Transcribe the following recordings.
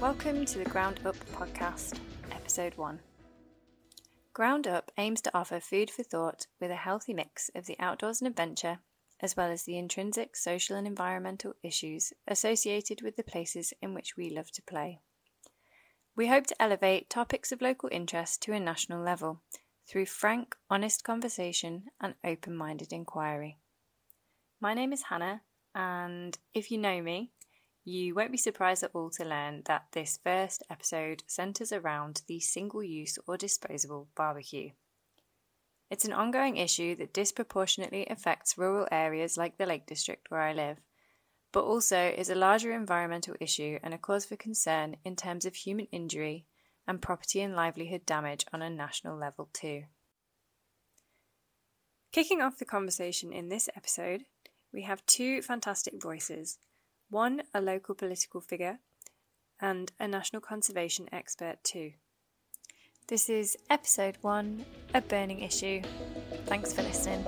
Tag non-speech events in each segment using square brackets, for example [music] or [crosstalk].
Welcome to the Ground Up podcast, episode 1. Ground Up aims to offer food for thought with a healthy mix of the outdoors and adventure, as well as the intrinsic social and environmental issues associated with the places in which we love to play. We hope to elevate topics of local interest to a national level through frank, honest conversation and open minded inquiry. My name is Hannah, and if you know me, you won't be surprised at all to learn that this first episode centres around the single use or disposable barbecue. It's an ongoing issue that disproportionately affects rural areas like the Lake District where I live, but also is a larger environmental issue and a cause for concern in terms of human injury and property and livelihood damage on a national level, too. Kicking off the conversation in this episode, we have two fantastic voices one a local political figure, and a national conservation expert too. This is episode one, A Burning Issue. Thanks for listening.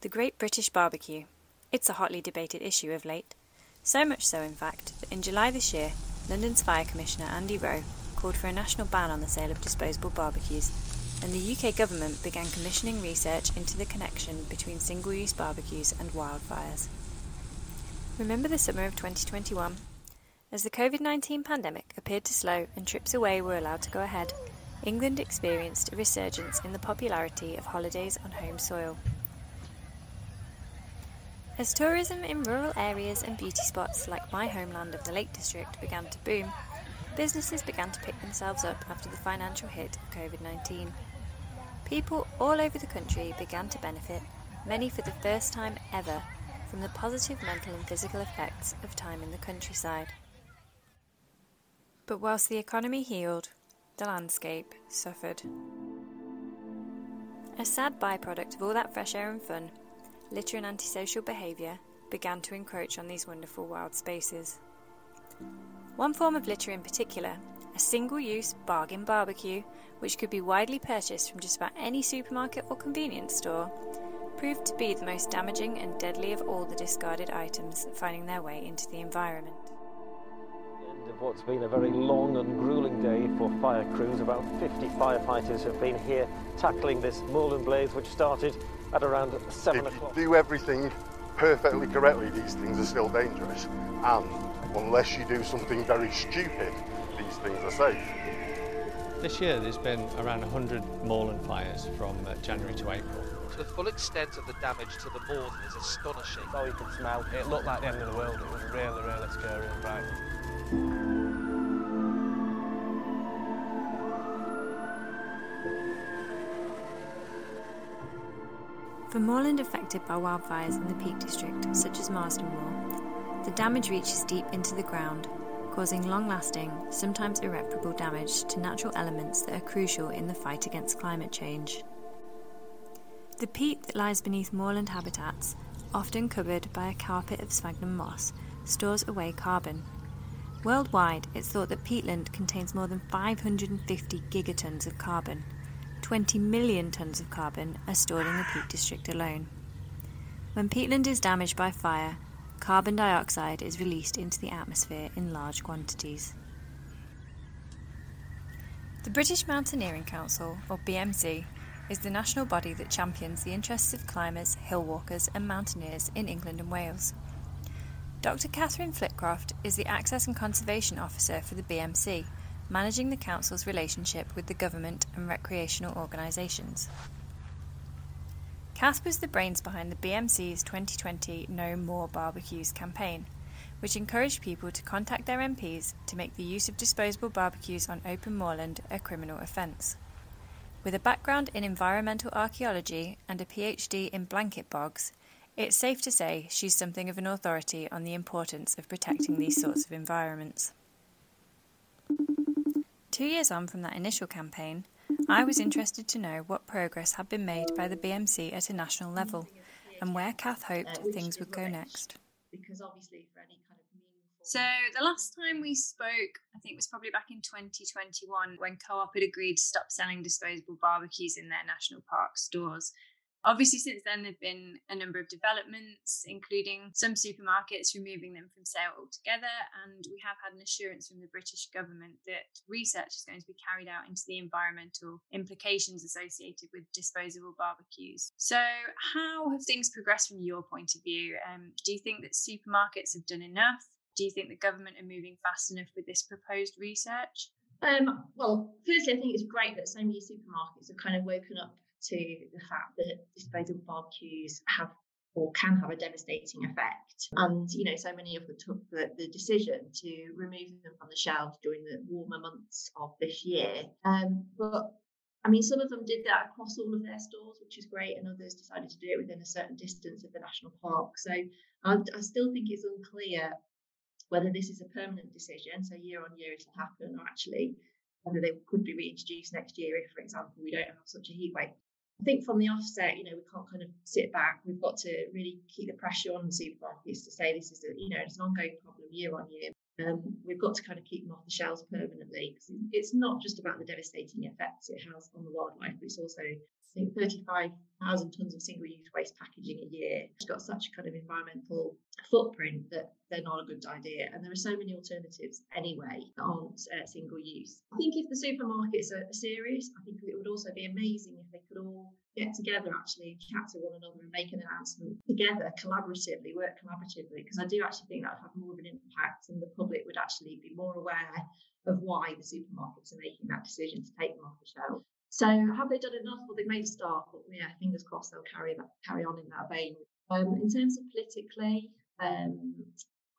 The Great British Barbecue. It's a hotly debated issue of late. So much so, in fact, that in July this year, London's Fire Commissioner Andy Roe called for a national ban on the sale of disposable barbecues and the UK government began commissioning research into the connection between single use barbecues and wildfires. Remember the summer of 2021? As the COVID 19 pandemic appeared to slow and trips away were allowed to go ahead, England experienced a resurgence in the popularity of holidays on home soil. As tourism in rural areas and beauty spots like my homeland of the Lake District began to boom, businesses began to pick themselves up after the financial hit of COVID 19. People all over the country began to benefit, many for the first time ever, from the positive mental and physical effects of time in the countryside. But whilst the economy healed, the landscape suffered. A sad byproduct of all that fresh air and fun, litter and antisocial behaviour began to encroach on these wonderful wild spaces. One form of litter in particular a single use bargain barbecue, which could be widely purchased from just about any supermarket or convenience store, proved to be the most damaging and deadly of all the discarded items finding their way into the environment. End of what's been a very long and grueling day for fire crews. About 50 firefighters have been here tackling this moorland blaze, which started at around 7 if o'clock. you do everything perfectly correctly, these things are still dangerous. And unless you do something very stupid, these things are safe. This year there's been around 100 moorland fires from uh, January to April. The full extent of the damage to the moorland is astonishing. Oh, you could smell. It looked like the end of the world. It was really, really scary and frightening. For moorland affected by wildfires in the Peak District, such as Marsden Moor, the damage reaches deep into the ground, causing long lasting, sometimes irreparable damage to natural elements that are crucial in the fight against climate change. The peat that lies beneath moorland habitats, often covered by a carpet of sphagnum moss, stores away carbon. Worldwide, it's thought that peatland contains more than 550 gigatons of carbon. 20 million tonnes of carbon are stored in the Peak District alone. When peatland is damaged by fire, carbon dioxide is released into the atmosphere in large quantities. The British Mountaineering Council, or BMC, is the national body that champions the interests of climbers, hill walkers, and mountaineers in England and Wales. Dr. Catherine Flitcroft is the Access and Conservation Officer for the BMC, managing the Council's relationship with the government and recreational organisations. Cath was the brains behind the BMC's 2020 No More Barbecues campaign, which encouraged people to contact their MPs to make the use of disposable barbecues on open moorland a criminal offence. With a background in environmental archaeology and a PhD in blanket bogs, it's safe to say she's something of an authority on the importance of protecting these sorts of environments. Two years on from that initial campaign, I was interested to know what progress had been made by the BMC at a national level and where Cath hoped things would go next. Because obviously, for any. So, the last time we spoke, I think it was probably back in 2021 when Co op had agreed to stop selling disposable barbecues in their national park stores. Obviously, since then, there have been a number of developments, including some supermarkets removing them from sale altogether. And we have had an assurance from the British government that research is going to be carried out into the environmental implications associated with disposable barbecues. So, how have things progressed from your point of view? Um, do you think that supermarkets have done enough? Do you think the government are moving fast enough with this proposed research? Um, well, firstly, I think it's great that so many supermarkets have kind of woken up to the fact that disposable barbecues have or can have a devastating effect. And, you know, so many of them took the, the decision to remove them from the shelves during the warmer months of this year. Um, but I mean, some of them did that across all of their stores, which is great, and others decided to do it within a certain distance of the national park. So I, I still think it's unclear whether this is a permanent decision, so year on year it'll happen, or actually whether they could be reintroduced next year if, for example, we don't have such a heat wave. I think from the offset, you know, we can't kind of sit back. We've got to really keep the pressure on the supermarkets to say this is a, you know, it's an ongoing problem year on year. Um, we've got to kind of keep them off the shelves permanently because it's not just about the devastating effects it has on the wildlife, it's also I think 35,000 tonnes of single use waste packaging a year. It's got such a kind of environmental footprint that they're not a good idea. And there are so many alternatives anyway that aren't uh, single use. I think if the supermarkets are, serious, I think it would also be amazing if they could all get together actually and chat to one another and make an announcement together collaboratively, work collaboratively, because I do actually think that would have more of an impact and the public would actually be more aware of why the supermarkets are making that decision to take them off the shelf. So have they done enough? Well, they a start, but yeah, fingers crossed they'll carry that carry on in that vein. Um, in terms of politically, um,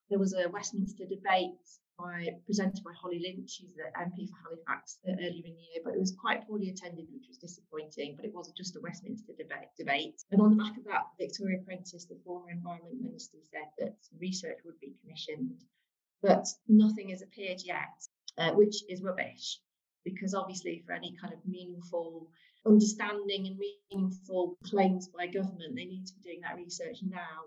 there was a Westminster debate by, presented by Holly Lynch, she's the MP for Halifax earlier in the year, but it was quite poorly attended, which was disappointing. But it wasn't just a Westminster debate. debate. And on the back of that, Victoria Prentis, the former Environment Minister, said that research would be commissioned, but nothing has appeared yet, uh, which is rubbish because obviously for any kind of meaningful understanding and meaningful claims by government, they need to be doing that research now.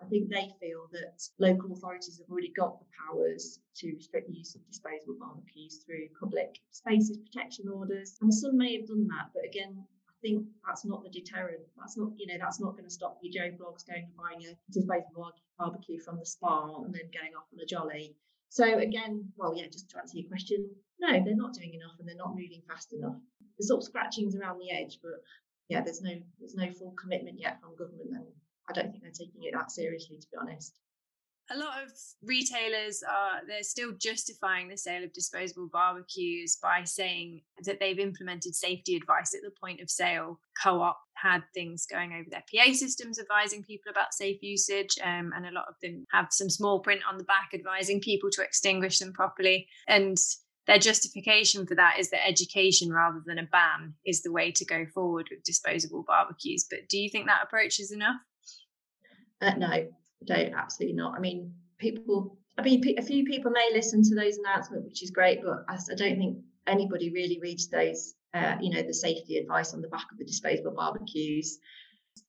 I think they feel that local authorities have already got the powers to restrict the use of disposable barbecues through public spaces protection orders. And some may have done that, but again, I think that's not the deterrent. That's not, you know, that's not going to stop your Joe blogs going and buying a disposable barbecue from the Spar and then going off on a jolly. So again, well, yeah, just to answer your question, no, they're not doing enough and they're not moving fast enough. There's sort of scratchings around the edge, but yeah, there's no there's no full commitment yet from government, I don't think they're taking it that seriously, to be honest. A lot of retailers are they're still justifying the sale of disposable barbecues by saying that they've implemented safety advice at the point of sale. Co-op had things going over their pa systems advising people about safe usage um, and a lot of them have some small print on the back advising people to extinguish them properly. And their justification for that is that education rather than a ban is the way to go forward with disposable barbecues. But do you think that approach is enough uh, no don't absolutely not. I mean, people. I mean, a few people may listen to those announcements, which is great, but I, I don't think anybody really reads those. Uh, you know, the safety advice on the back of the disposable barbecues.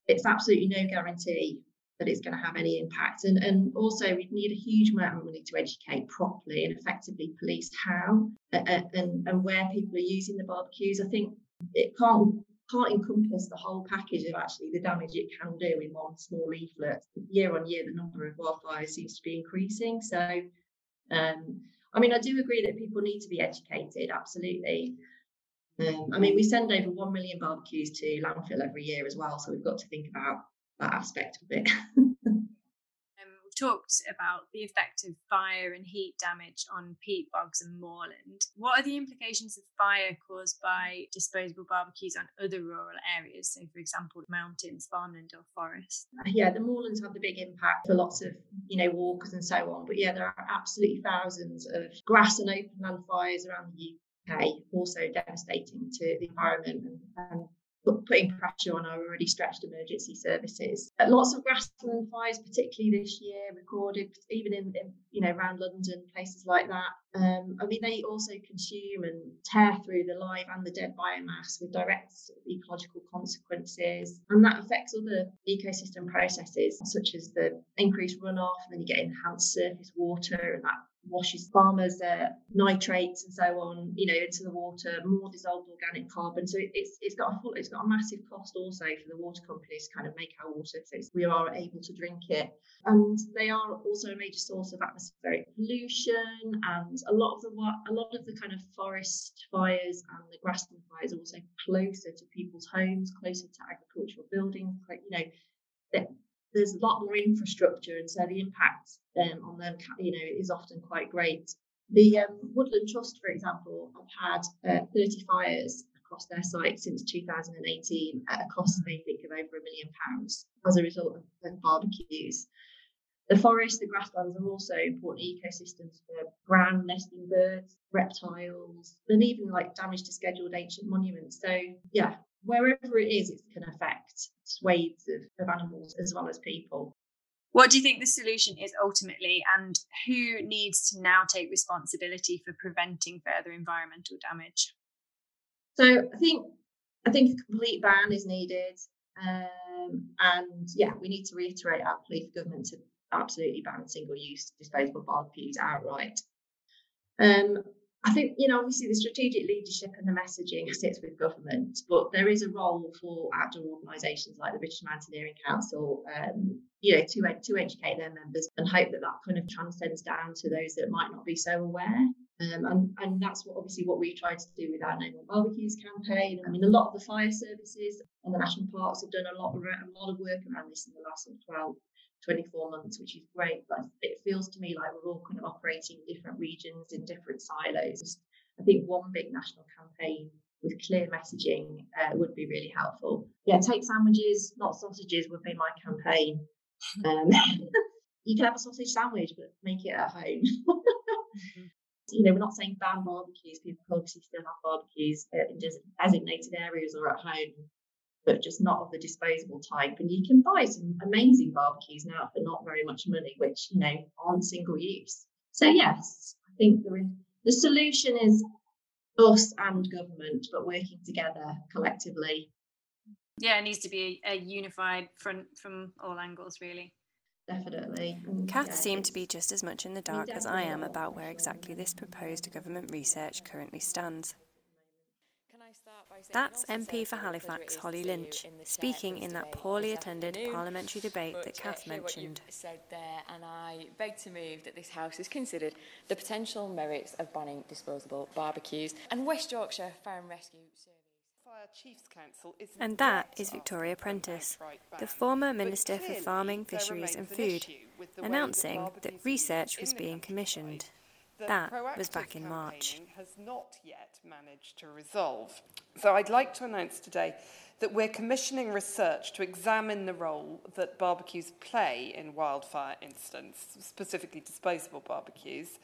It's absolutely no guarantee that it's going to have any impact. And, and also, we need a huge amount of money to educate properly and effectively police how uh, uh and, and where people are using the barbecues. I think it can't can't encompass the whole package of actually the damage it can do in one small leaflet. Year on year, the number of wildfires seems to be increasing. So, um, I mean, I do agree that people need to be educated, absolutely. Um, I mean, we send over 1 million barbecues to landfill every year as well. So we've got to think about that aspect of it. [laughs] talked about the effect of fire and heat damage on peat bogs and moorland. What are the implications of fire caused by disposable barbecues on other rural areas, so for example, mountains, farmland, or forests? Yeah, the moorlands have the big impact for lots of you know walkers and so on. But yeah, there are absolutely thousands of grass and open land fires around the UK, also devastating to the environment and, and putting pressure on our already stretched emergency services. Uh, lots of grassland fires, particularly this year, recorded even in, in, you know around London, places like that. Um, I mean, they also consume and tear through the live and the dead biomass with direct ecological consequences, and that affects other ecosystem processes such as the increased runoff, and then you get enhanced surface water, and that washes farmers' uh, nitrates and so on, you know, into the water, more dissolved organic carbon. So it, it's it's got a full, it's got a massive cost also for the water companies to kind of make our water so we are able to drink it. And they are also a major source of atmospheric pollution, and a lot of the a lot of the kind of forest fires and the grassland fires are also closer to people's homes, closer to agricultural buildings. Like you know, there's a lot more infrastructure, and so the impact um, on them, you know, is often quite great. The um, Woodland Trust, for example, have had uh, 30 fires across their site since 2018 at a cost, they think, of over a million pounds as a result of, barbecues. The forest, the grasslands are also important ecosystems for ground nesting birds, reptiles, and even like damage to scheduled ancient monuments. So, yeah, wherever it is, it can affect swathes of, of animals as well as people. What do you think the solution is ultimately, and who needs to now take responsibility for preventing further environmental damage? So I think I think a complete ban is needed, um, and yeah, we need to reiterate our plea for government to absolutely ban single-use disposable barbecues outright. Um, I think, you know, obviously the strategic leadership and the messaging sits with government, but there is a role for outdoor organisations like the British Mountaineering Council, um, you know, to, to educate their members and hope that that kind of transcends down to those that might not be so aware. Um, and, and that's what obviously what we tried to do with our No More Barbecues campaign. I mean, a lot of the fire services and the national parks have done a lot of, a lot of work around this in the last 12, 24 months, which is great. But it feels to me like we're all kind of operating in different regions in different silos. I think one big national campaign with clear messaging uh, would be really helpful. Yeah, take sandwiches, not sausages, would be my campaign. Um, [laughs] you can have a sausage sandwich, but make it at home. mm-hmm. [laughs] You know, we're not saying ban barbecues. People obviously still have barbecues in designated areas or at home but just not of the disposable type. And you can buy some amazing barbecues now for not very much money, which, you know, aren't single use. So, yes, I think the, the solution is us and government, but working together collectively. Yeah, it needs to be a, a unified front from all angles, really. Definitely. Mm, Cath yeah, seemed to be just as much in the dark as I am about where exactly this proposed government research currently stands. That's MP for Halifax, Holly Lynch, speaking in that poorly attended parliamentary debate that Cath mentioned. Uh, said there, and I beg to move that this House has considered the potential merits of banning disposable barbecues and West Yorkshire Fire and Rescue Service. and that is Victoria Prentis, the former Minister for Farming, Fisheries and Food, announcing that research was being commissioned. That was back in March. Has not yet managed to resolve. So I'd like to announce today that we're commissioning research to examine the role that barbecues play in wildfire incidents, specifically disposable barbecues.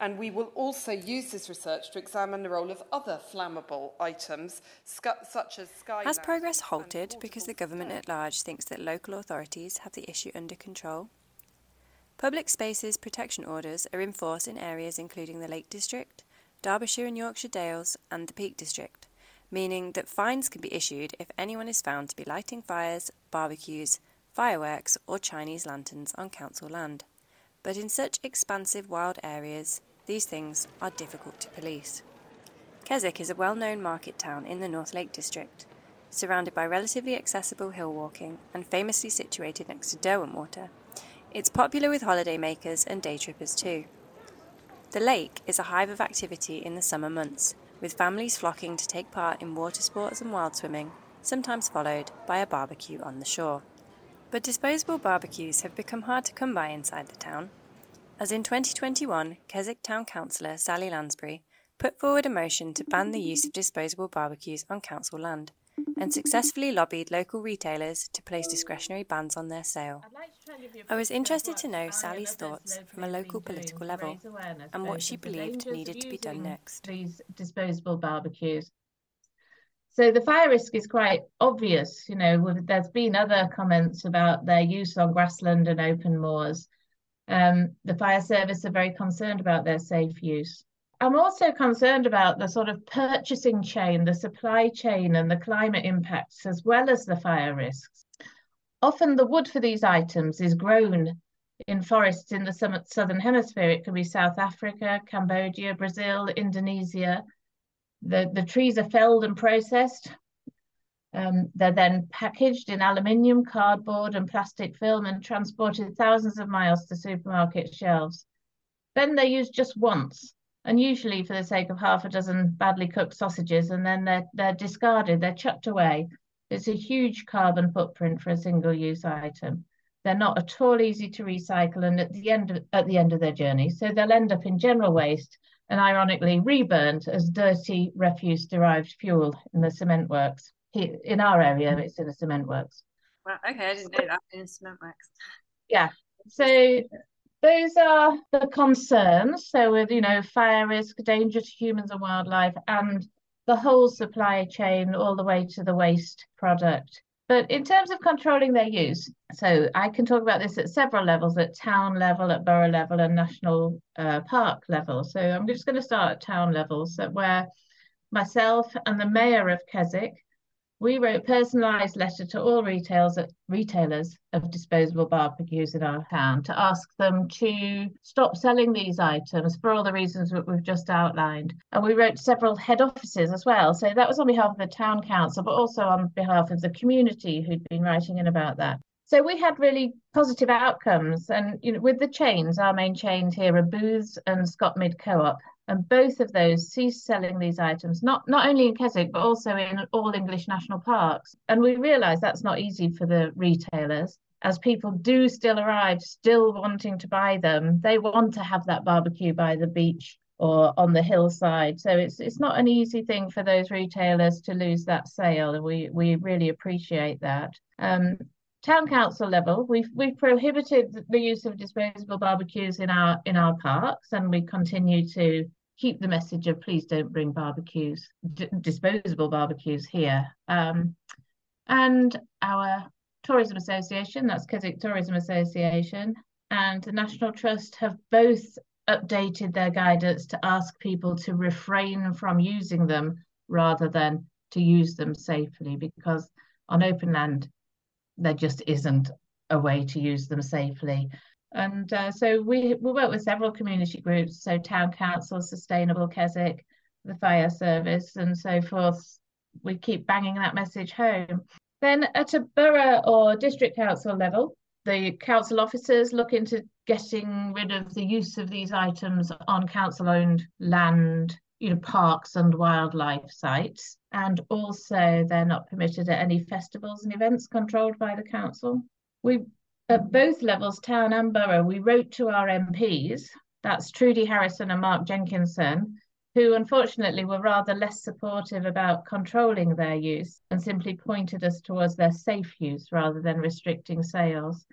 And we will also use this research to examine the role of other flammable items, such as sky. Has progress halted because the government at large thinks that local authorities have the issue under control? Public spaces protection orders are in force in areas including the Lake District, Derbyshire and Yorkshire Dales, and the Peak District, meaning that fines can be issued if anyone is found to be lighting fires, barbecues, fireworks, or Chinese lanterns on council land. But in such expansive wild areas, these things are difficult to police. Keswick is a well known market town in the North Lake District, surrounded by relatively accessible hill walking and famously situated next to Derwentwater it's popular with holidaymakers and day trippers too. The lake is a hive of activity in the summer months, with families flocking to take part in water sports and wild swimming, sometimes followed by a barbecue on the shore. But disposable barbecues have become hard to come by inside the town. As in 2021, Keswick Town Councillor Sally Lansbury put forward a motion to ban the use of disposable barbecues on council land and successfully lobbied local retailers to place discretionary bans on their sale. I was interested to know Sally's thoughts from a local political level and what she believed needed to be done next. These disposable barbecues. So the fire risk is quite obvious. You know, there's been other comments about their use on grassland and open moors. Um, the fire service are very concerned about their safe use. I'm also concerned about the sort of purchasing chain, the supply chain, and the climate impacts, as well as the fire risks. Often the wood for these items is grown in forests in the southern hemisphere. It could be South Africa, Cambodia, Brazil, Indonesia. The, the trees are felled and processed. Um, they're then packaged in aluminium, cardboard, and plastic film and transported thousands of miles to supermarket shelves. Then they're used just once, and usually for the sake of half a dozen badly cooked sausages, and then they're, they're discarded, they're chucked away. It's a huge carbon footprint for a single use item. They're not at all easy to recycle and at the end of, at the end of their journey, so they'll end up in general waste and ironically reburned as dirty refuse derived fuel in the cement works. In our area, it's in the cement works. Well, okay, I didn't know that in the cement works. Yeah. So those are the concerns. So with you know fire risk, danger to humans and wildlife, and the whole supply chain all the way to the waste product. But in terms of controlling their use, so I can talk about this at several levels at town level, at borough level, and national uh, park level. So I'm just going to start at town level, so where myself and the mayor of Keswick we wrote personalised letter to all retailers, retailers of disposable barbecues in our town to ask them to stop selling these items for all the reasons that we've just outlined. And we wrote several head offices as well. So that was on behalf of the town council, but also on behalf of the community who'd been writing in about that. So we had really positive outcomes. And you know, with the chains, our main chains here are Booths and Scotmid Co-op and both of those ceased selling these items, not, not only in Keswick, but also in all English national parks. And we realise that's not easy for the retailers, as people do still arrive, still wanting to buy them. They want to have that barbecue by the beach or on the hillside. So it's it's not an easy thing for those retailers to lose that sale, and we we really appreciate that. Um, town council level, we've we've prohibited the use of disposable barbecues in our in our parks, and we continue to keep the message of please don't bring barbecues, disposable barbecues here. Um, and our tourism association, that's Keswick Tourism Association, and the National Trust have both updated their guidance to ask people to refrain from using them rather than to use them safely because on open land there just isn't a way to use them safely. And uh, so we, we work with several community groups, so Town Council, Sustainable Keswick, the Fire Service, and so forth. We keep banging that message home. Then at a borough or district council level, the council officers look into getting rid of the use of these items on council owned land, you know, parks and wildlife sites. And also, they're not permitted at any festivals and events controlled by the council. We, at both levels, town and borough, we wrote to our MPs, that's Trudy Harrison and Mark Jenkinson, who unfortunately were rather less supportive about controlling their use and simply pointed us towards their safe use rather than restricting sales.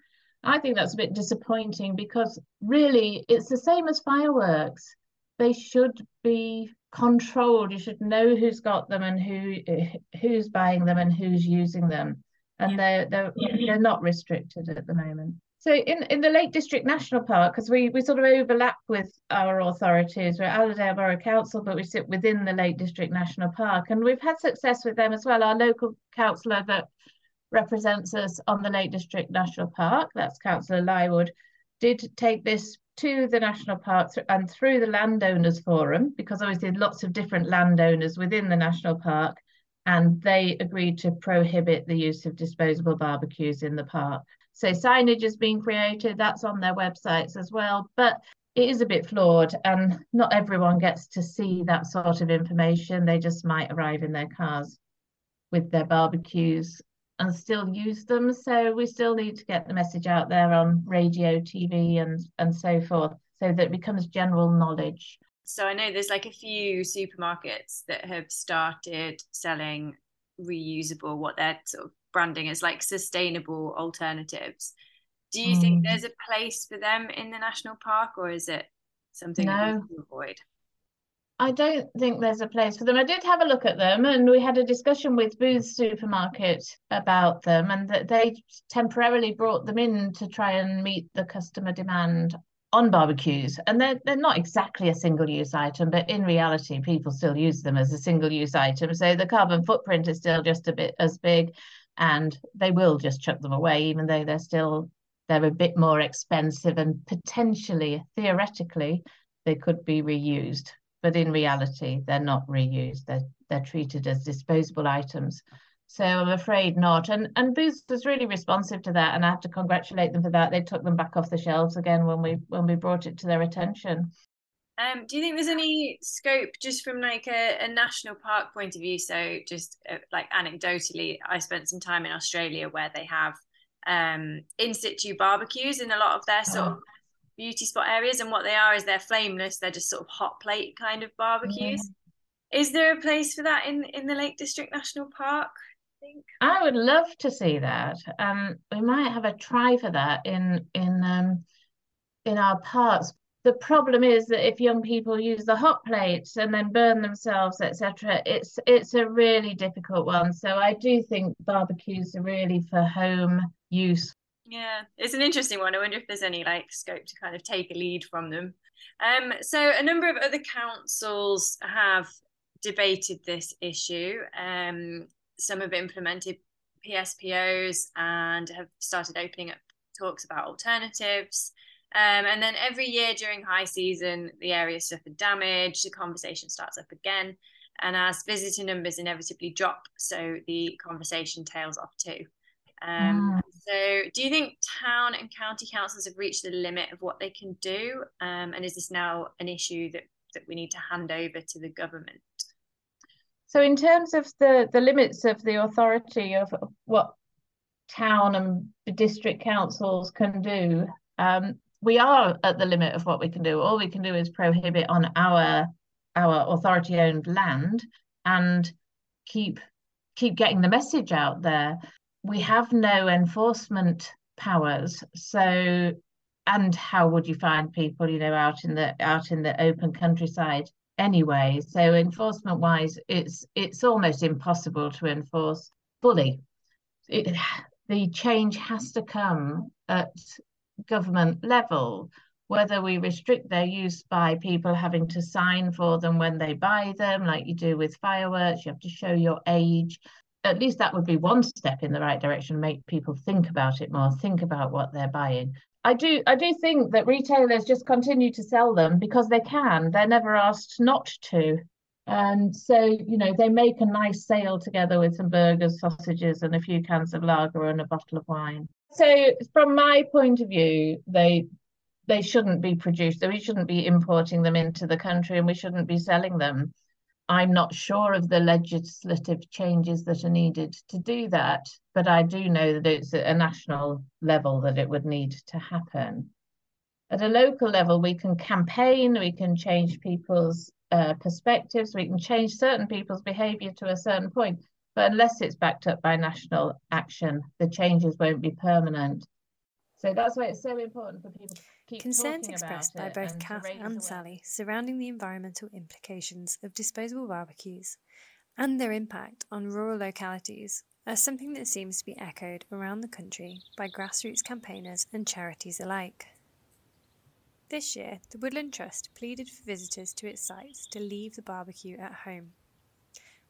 I think that's a bit disappointing because really it's the same as fireworks. They should be controlled. You should know who's got them and who who's buying them and who's using them. And they're they're they're not restricted at the moment. So in, in the Lake District National Park, because we, we sort of overlap with our authorities, we're Allerdale Borough Council, but we sit within the Lake District National Park. And we've had success with them as well. Our local councillor that represents us on the Lake District National Park, that's Councillor Lywood, did take this to the national parks and through the landowners forum because obviously lots of different landowners within the national park and they agreed to prohibit the use of disposable barbecues in the park. So signage is being created that's on their websites as well but it is a bit flawed and not everyone gets to see that sort of information. They just might arrive in their cars with their barbecues and still use them. So we still need to get the message out there on radio, TV, and and so forth, so that it becomes general knowledge. So I know there's like a few supermarkets that have started selling reusable, what they're sort of branding as like sustainable alternatives. Do you mm. think there's a place for them in the national park, or is it something no. to avoid? I don't think there's a place for them. I did have a look at them and we had a discussion with Booths Supermarket about them and that they temporarily brought them in to try and meet the customer demand on barbecues. And they're, they're not exactly a single use item, but in reality, people still use them as a single use item. So the carbon footprint is still just a bit as big and they will just chuck them away, even though they're still they're a bit more expensive and potentially, theoretically, they could be reused but in reality, they're not reused. They're they're treated as disposable items. So I'm afraid not. And and Booths was really responsive to that, and I have to congratulate them for that. They took them back off the shelves again when we when we brought it to their attention. Um, do you think there's any scope just from like a, a national park point of view? So just uh, like anecdotally, I spent some time in Australia where they have um, in situ barbecues in a lot of their sort of beauty spot areas, and what they are is they're flameless. They're just sort of hot plate kind of barbecues. Yeah. Is there a place for that in in the Lake District National Park? I think I would love to see that. Um, we might have a try for that in in um in our parks. The problem is that if young people use the hot plates and then burn themselves, etc., it's it's a really difficult one. So I do think barbecues are really for home use yeah, it's an interesting one. I wonder if there's any like scope to kind of take a lead from them. Um, so a number of other councils have debated this issue. Um, some have implemented PSPOs and have started opening up talks about alternatives. Um, and then every year during high season, the area suffered damage, the conversation starts up again. And as visitor numbers inevitably drop, so the conversation tails off too. Um, mm. So, do you think town and county councils have reached the limit of what they can do? Um, and is this now an issue that, that we need to hand over to the government? So, in terms of the, the limits of the authority of what town and district councils can do, um, we are at the limit of what we can do. All we can do is prohibit on our our authority owned land and keep keep getting the message out there we have no enforcement powers. So, and how would you find people, you know, out in the out in the open countryside anyway? So, enforcement wise, it's it's almost impossible to enforce fully. It, the change has to come at government level whether we restrict their use by people having to sign for them when they buy them, like you do with fireworks, you have to show your age at least that would be one step in the right direction make people think about it more think about what they're buying. I do i do think that retailers just continue to sell them because they can. They're never asked not to. And so you know they make a nice sale together with some burgers sausages and a few cans of lager and a bottle of wine. So from my point of view they they shouldn't be produced. We shouldn't be importing them into the country and we shouldn't be selling them I'm not sure of the legislative changes that are needed to do that, but I do know that it's at a national level that it would need to happen. At a local level, we can campaign, we can change people's uh, perspectives, we can change certain people's behaviour to a certain point, but unless it's backed up by national action, the changes won't be permanent. So that's why it's so important for people Concerns expressed by both Cath and Sally surrounding the environmental implications of disposable barbecues and their impact on rural localities are something that seems to be echoed around the country by grassroots campaigners and charities alike. This year, the Woodland Trust pleaded for visitors to its sites to leave the barbecue at home,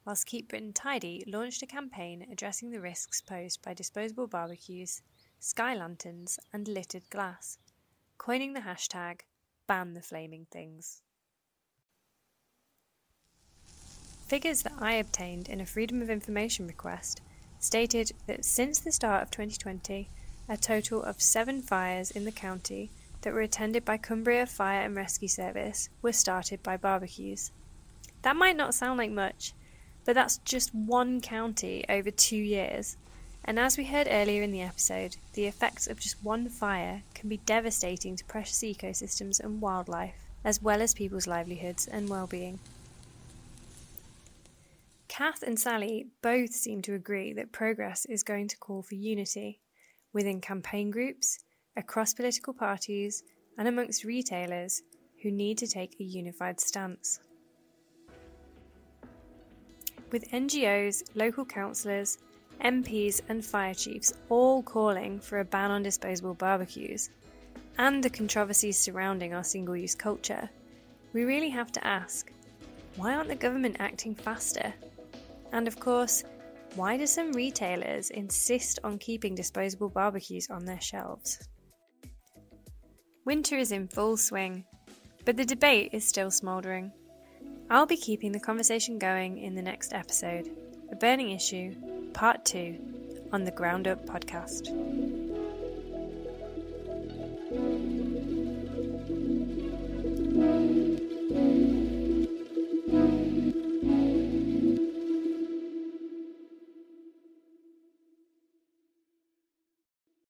whilst Keep Britain Tidy launched a campaign addressing the risks posed by disposable barbecues sky lanterns, and littered glass, coining the hashtag ban the flaming things. Figures that I obtained in a Freedom of Information request stated that since the start of 2020, a total of seven fires in the county that were attended by Cumbria Fire and Rescue Service were started by barbecues. That might not sound like much, but that's just one county over two years, and as we heard earlier in the episode, the effects of just one fire can be devastating to precious ecosystems and wildlife, as well as people's livelihoods and well-being. Cath and Sally both seem to agree that progress is going to call for unity within campaign groups, across political parties, and amongst retailers who need to take a unified stance. with NGOs, local councillors, MPs, and fire chiefs all calling for a ban on disposable barbecues, and the controversies surrounding our single use culture, we really have to ask why aren't the government acting faster? And of course, why do some retailers insist on keeping disposable barbecues on their shelves? Winter is in full swing, but the debate is still smouldering. I'll be keeping the conversation going in the next episode, A Burning Issue, Part 2, on the Ground Up podcast.